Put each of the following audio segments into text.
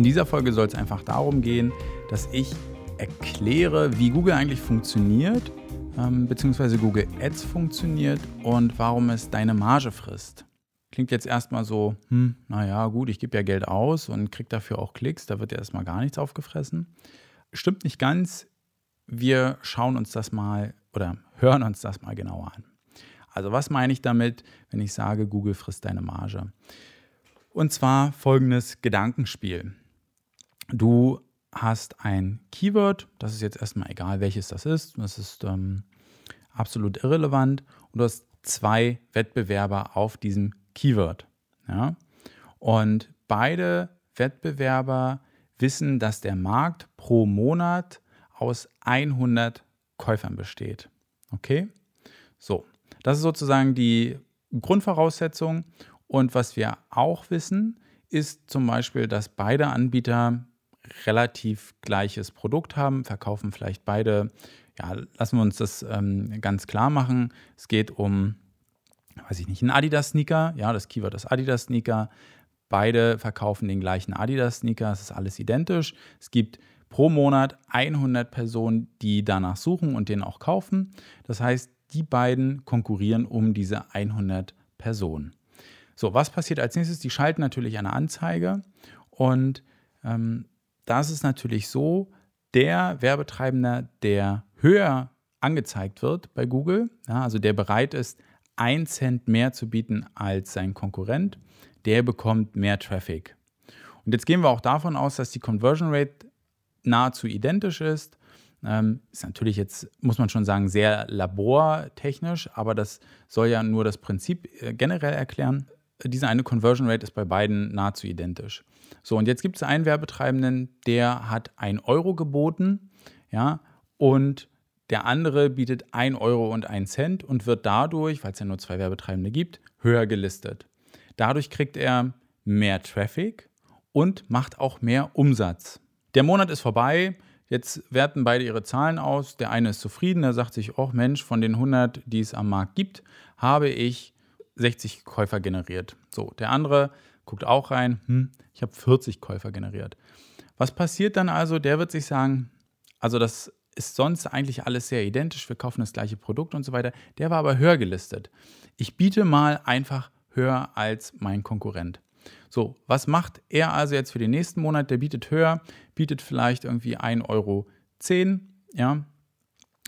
In dieser Folge soll es einfach darum gehen, dass ich erkläre, wie Google eigentlich funktioniert, ähm, beziehungsweise Google Ads funktioniert und warum es deine Marge frisst. Klingt jetzt erstmal so, hm, naja, gut, ich gebe ja Geld aus und kriege dafür auch Klicks, da wird ja erstmal gar nichts aufgefressen. Stimmt nicht ganz. Wir schauen uns das mal oder hören uns das mal genauer an. Also, was meine ich damit, wenn ich sage, Google frisst deine Marge? Und zwar folgendes Gedankenspiel. Du hast ein Keyword, das ist jetzt erstmal egal, welches das ist, das ist ähm, absolut irrelevant, und du hast zwei Wettbewerber auf diesem Keyword. Ja? Und beide Wettbewerber wissen, dass der Markt pro Monat aus 100 Käufern besteht. Okay? So, das ist sozusagen die Grundvoraussetzung. Und was wir auch wissen, ist zum Beispiel, dass beide Anbieter relativ gleiches Produkt haben, verkaufen vielleicht beide, ja, lassen wir uns das ähm, ganz klar machen. Es geht um, weiß ich nicht, einen Adidas-Sneaker, ja, das Keyword ist Adidas-Sneaker. Beide verkaufen den gleichen Adidas-Sneaker, es ist alles identisch. Es gibt pro Monat 100 Personen, die danach suchen und den auch kaufen. Das heißt, die beiden konkurrieren um diese 100 Personen. So, was passiert als nächstes? Die schalten natürlich eine Anzeige und ähm, da ist es natürlich so, der Werbetreibender, der höher angezeigt wird bei Google, ja, also der bereit ist, ein Cent mehr zu bieten als sein Konkurrent, der bekommt mehr Traffic. Und jetzt gehen wir auch davon aus, dass die Conversion Rate nahezu identisch ist. Ähm, ist natürlich jetzt, muss man schon sagen, sehr labortechnisch, aber das soll ja nur das Prinzip äh, generell erklären. Diese eine Conversion Rate ist bei beiden nahezu identisch. So, und jetzt gibt es einen Werbetreibenden, der hat 1 Euro geboten, ja, und der andere bietet 1 Euro und 1 Cent und wird dadurch, weil es ja nur zwei Werbetreibende gibt, höher gelistet. Dadurch kriegt er mehr Traffic und macht auch mehr Umsatz. Der Monat ist vorbei. Jetzt werten beide ihre Zahlen aus. Der eine ist zufrieden, der sagt sich, oh Mensch, von den 100, die es am Markt gibt, habe ich 60 Käufer generiert. So, der andere guckt auch rein, hm, ich habe 40 Käufer generiert. Was passiert dann also? Der wird sich sagen, also das ist sonst eigentlich alles sehr identisch, wir kaufen das gleiche Produkt und so weiter. Der war aber höher gelistet. Ich biete mal einfach höher als mein Konkurrent. So, was macht er also jetzt für den nächsten Monat? Der bietet höher, bietet vielleicht irgendwie 1,10 Euro, ja.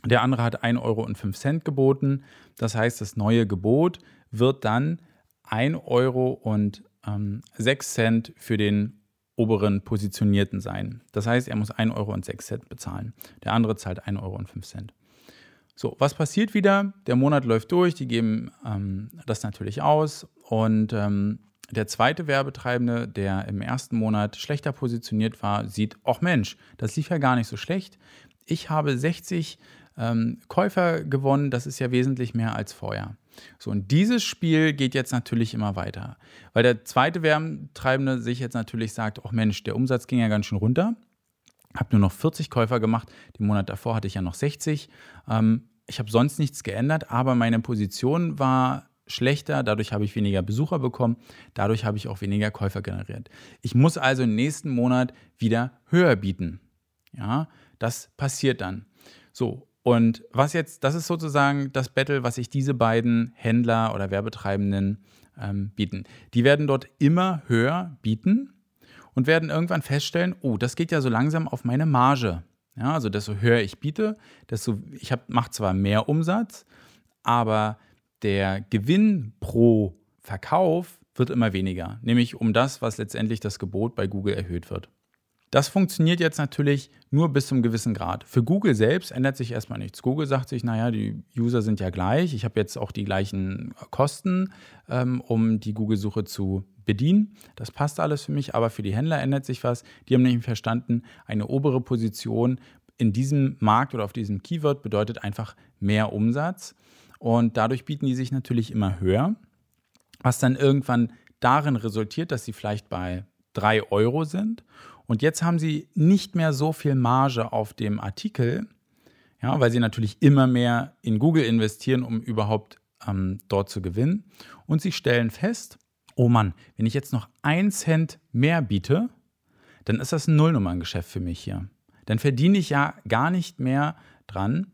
Der andere hat 1,05 Euro geboten. Das heißt, das neue Gebot wird dann 1 Euro und ähm, 6 Cent für den oberen Positionierten sein. Das heißt, er muss 1 Euro und 6 Cent bezahlen. Der andere zahlt 1 Euro und 5 Cent. So, was passiert wieder? Der Monat läuft durch, die geben ähm, das natürlich aus und ähm, der zweite Werbetreibende, der im ersten Monat schlechter positioniert war, sieht, ach Mensch, das lief ja gar nicht so schlecht. Ich habe 60 ähm, Käufer gewonnen, das ist ja wesentlich mehr als vorher. So, und dieses Spiel geht jetzt natürlich immer weiter, weil der zweite Werbetreibende sich jetzt natürlich sagt, ach Mensch, der Umsatz ging ja ganz schön runter. Habe nur noch 40 Käufer gemacht. Den Monat davor hatte ich ja noch 60. Ähm, ich habe sonst nichts geändert, aber meine Position war schlechter, dadurch habe ich weniger Besucher bekommen, dadurch habe ich auch weniger Käufer generiert. Ich muss also im nächsten Monat wieder höher bieten. Ja, das passiert dann. So, und was jetzt, das ist sozusagen das Battle, was sich diese beiden Händler oder Werbetreibenden ähm, bieten. Die werden dort immer höher bieten und werden irgendwann feststellen, oh, das geht ja so langsam auf meine Marge. Ja, also desto höher ich biete, desto ich mache zwar mehr Umsatz, aber der Gewinn pro Verkauf wird immer weniger, nämlich um das, was letztendlich das Gebot bei Google erhöht wird. Das funktioniert jetzt natürlich nur bis zum gewissen Grad. Für Google selbst ändert sich erstmal nichts. Google sagt sich, naja, die User sind ja gleich. Ich habe jetzt auch die gleichen Kosten, ähm, um die Google-Suche zu bedienen. Das passt alles für mich, aber für die Händler ändert sich was. Die haben nämlich verstanden, eine obere Position in diesem Markt oder auf diesem Keyword bedeutet einfach mehr Umsatz. Und dadurch bieten die sich natürlich immer höher, was dann irgendwann darin resultiert, dass sie vielleicht bei 3 Euro sind. Und jetzt haben sie nicht mehr so viel Marge auf dem Artikel, ja, weil sie natürlich immer mehr in Google investieren, um überhaupt ähm, dort zu gewinnen. Und sie stellen fest, oh Mann, wenn ich jetzt noch 1 Cent mehr biete, dann ist das ein Nullnummerngeschäft für mich hier. Dann verdiene ich ja gar nicht mehr dran.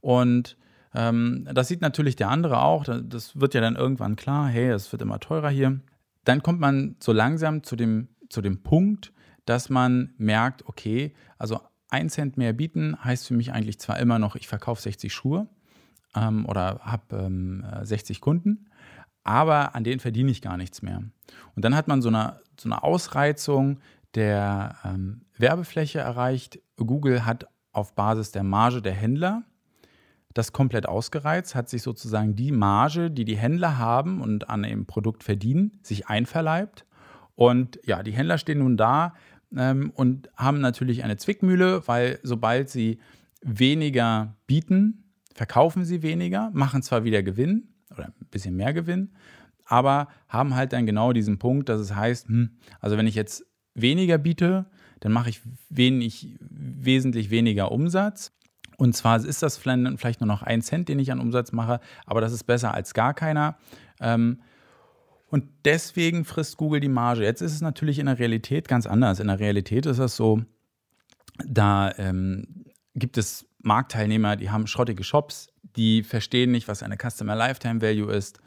Und ähm, das sieht natürlich der andere auch. Das wird ja dann irgendwann klar, hey, es wird immer teurer hier. Dann kommt man so langsam zu dem, zu dem Punkt, dass man merkt, okay, also ein Cent mehr bieten heißt für mich eigentlich zwar immer noch, ich verkaufe 60 Schuhe ähm, oder habe ähm, 60 Kunden, aber an denen verdiene ich gar nichts mehr. Und dann hat man so eine, so eine Ausreizung der ähm, Werbefläche erreicht. Google hat auf Basis der Marge der Händler das komplett ausgereizt, hat sich sozusagen die Marge, die die Händler haben und an dem Produkt verdienen, sich einverleibt. Und ja, die Händler stehen nun da ähm, und haben natürlich eine Zwickmühle, weil sobald sie weniger bieten, verkaufen sie weniger, machen zwar wieder Gewinn oder ein bisschen mehr Gewinn, aber haben halt dann genau diesen Punkt, dass es heißt, hm, also wenn ich jetzt weniger biete, dann mache ich wenig, wesentlich weniger Umsatz. Und zwar ist das vielleicht nur noch ein Cent, den ich an Umsatz mache, aber das ist besser als gar keiner. Ähm, und deswegen frisst Google die Marge. Jetzt ist es natürlich in der Realität ganz anders. In der Realität ist das so, da ähm, gibt es Marktteilnehmer, die haben schrottige Shops, die verstehen nicht, was eine Customer Lifetime Value ist.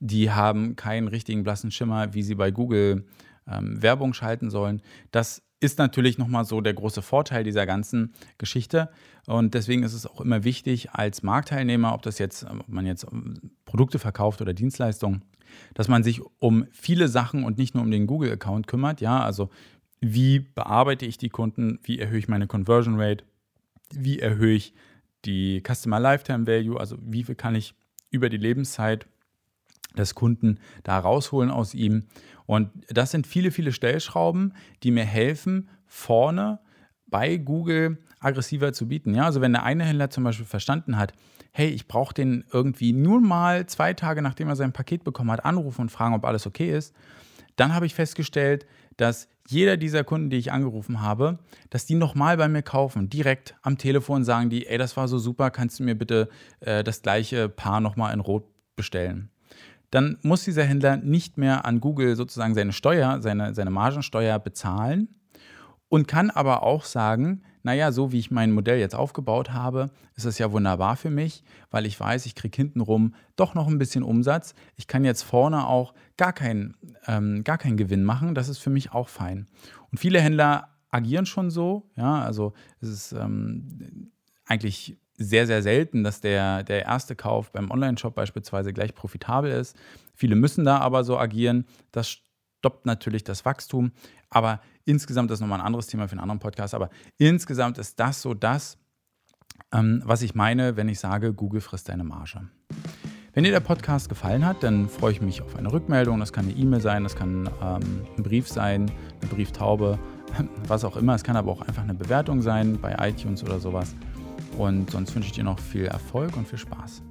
Die haben keinen richtigen blassen Schimmer, wie sie bei Google ähm, Werbung schalten sollen. Das ist natürlich nochmal so der große Vorteil dieser ganzen Geschichte. Und deswegen ist es auch immer wichtig, als Marktteilnehmer, ob das jetzt, ob man jetzt Produkte verkauft oder Dienstleistungen, dass man sich um viele Sachen und nicht nur um den Google-Account kümmert. Ja, also wie bearbeite ich die Kunden, wie erhöhe ich meine Conversion Rate, wie erhöhe ich die Customer Lifetime Value, also wie viel kann ich über die Lebenszeit des Kunden da rausholen aus ihm. Und das sind viele, viele Stellschrauben, die mir helfen, vorne bei Google aggressiver zu bieten. Ja, also wenn der eine Händler zum Beispiel verstanden hat, hey, ich brauche den irgendwie nur mal zwei Tage, nachdem er sein Paket bekommen hat, anrufen und fragen, ob alles okay ist, dann habe ich festgestellt, dass jeder dieser Kunden, die ich angerufen habe, dass die nochmal bei mir kaufen. Direkt am Telefon sagen die, ey, das war so super, kannst du mir bitte äh, das gleiche Paar nochmal in Rot bestellen dann muss dieser Händler nicht mehr an Google sozusagen seine Steuer, seine, seine Margensteuer bezahlen und kann aber auch sagen, naja, so wie ich mein Modell jetzt aufgebaut habe, ist das ja wunderbar für mich, weil ich weiß, ich kriege hintenrum doch noch ein bisschen Umsatz. Ich kann jetzt vorne auch gar keinen ähm, gar keinen Gewinn machen. Das ist für mich auch fein. Und viele Händler agieren schon so. Ja, also es ist ähm, eigentlich sehr, sehr selten, dass der, der erste Kauf beim Online-Shop beispielsweise gleich profitabel ist. Viele müssen da aber so agieren. Das stoppt natürlich das Wachstum. Aber insgesamt, das ist nochmal ein anderes Thema für einen anderen Podcast, aber insgesamt ist das so das, ähm, was ich meine, wenn ich sage, Google frisst deine Marge. Wenn dir der Podcast gefallen hat, dann freue ich mich auf eine Rückmeldung. Das kann eine E-Mail sein, das kann ähm, ein Brief sein, eine Brieftaube, was auch immer. Es kann aber auch einfach eine Bewertung sein bei iTunes oder sowas. Und sonst wünsche ich dir noch viel Erfolg und viel Spaß.